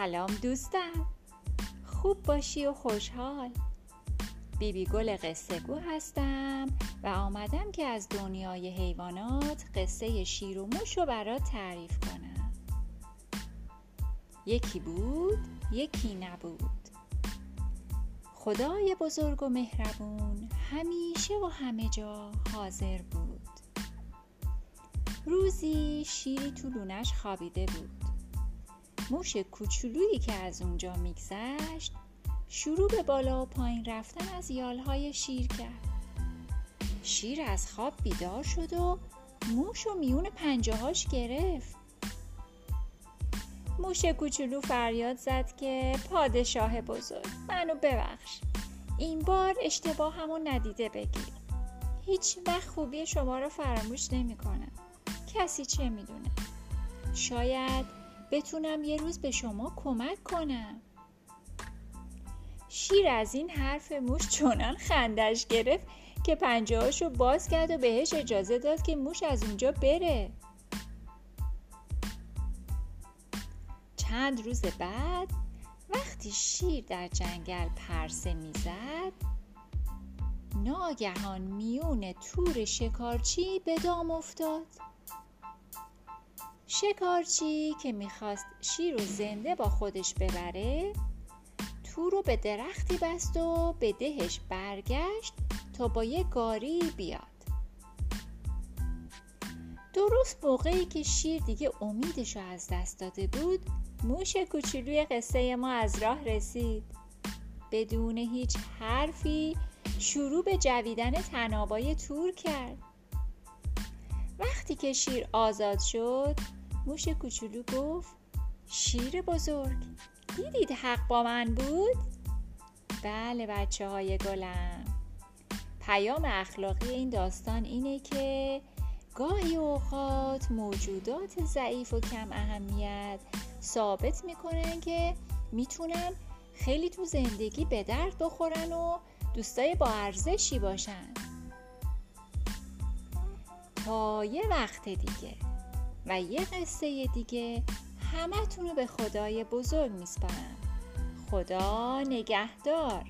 سلام دوستم. خوب باشی و خوشحال. بیبی گل قصه گو هستم و آمدم که از دنیای حیوانات قصه شیر و موش رو برات تعریف کنم. یکی بود یکی نبود. خدای بزرگ و مهربون همیشه و همه جا حاضر بود. روزی شیری تو لونش خوابیده بود. موش کوچولویی که از اونجا میگذشت شروع به بالا و پایین رفتن از یالهای شیر کرد. شیر از خواب بیدار شد و موش و میون پنجهاش گرفت. موش کوچولو فریاد زد که پادشاه بزرگ منو ببخش. این بار اشتباه همون ندیده بگیر. هیچ وقت خوبی شما رو فراموش نمی کنم کسی چه می‌دونه؟ شاید بتونم یه روز به شما کمک کنم. شیر از این حرف موش چنان خندش گرفت که پنجهاشو باز کرد و بهش اجازه داد که موش از اونجا بره. چند روز بعد وقتی شیر در جنگل پرسه می‌زد ناگهان میون تور شکارچی به دام افتاد. شکارچی که می‌خواست شیر رو زنده با خودش ببره تو رو به درختی بست و به دهش برگشت تا با یه گاری بیاد. درست موقعی که شیر دیگه امیدش رو از دست داده بود موش کوچولوی قصه ما از راه رسید. بدون هیچ حرفی شروع به جویدن تنابای تور کرد. وقتی که شیر آزاد شد موش کوچولو گفت شیر بزرگ. دیدید حق با من بود؟ بله بچه های گلم. پیام اخلاقی این داستان اینه که گاهی اوقات موجودات ضعیف و کم اهمیت ثابت می‌کنن که می‌تونن خیلی تو زندگی به درد بخورن و دوستای با ارزشی باشن. تا یه وقت دیگه. و یه قصه دیگه همه رو به خدای بزرگ میسپارم. خدا نگهدار.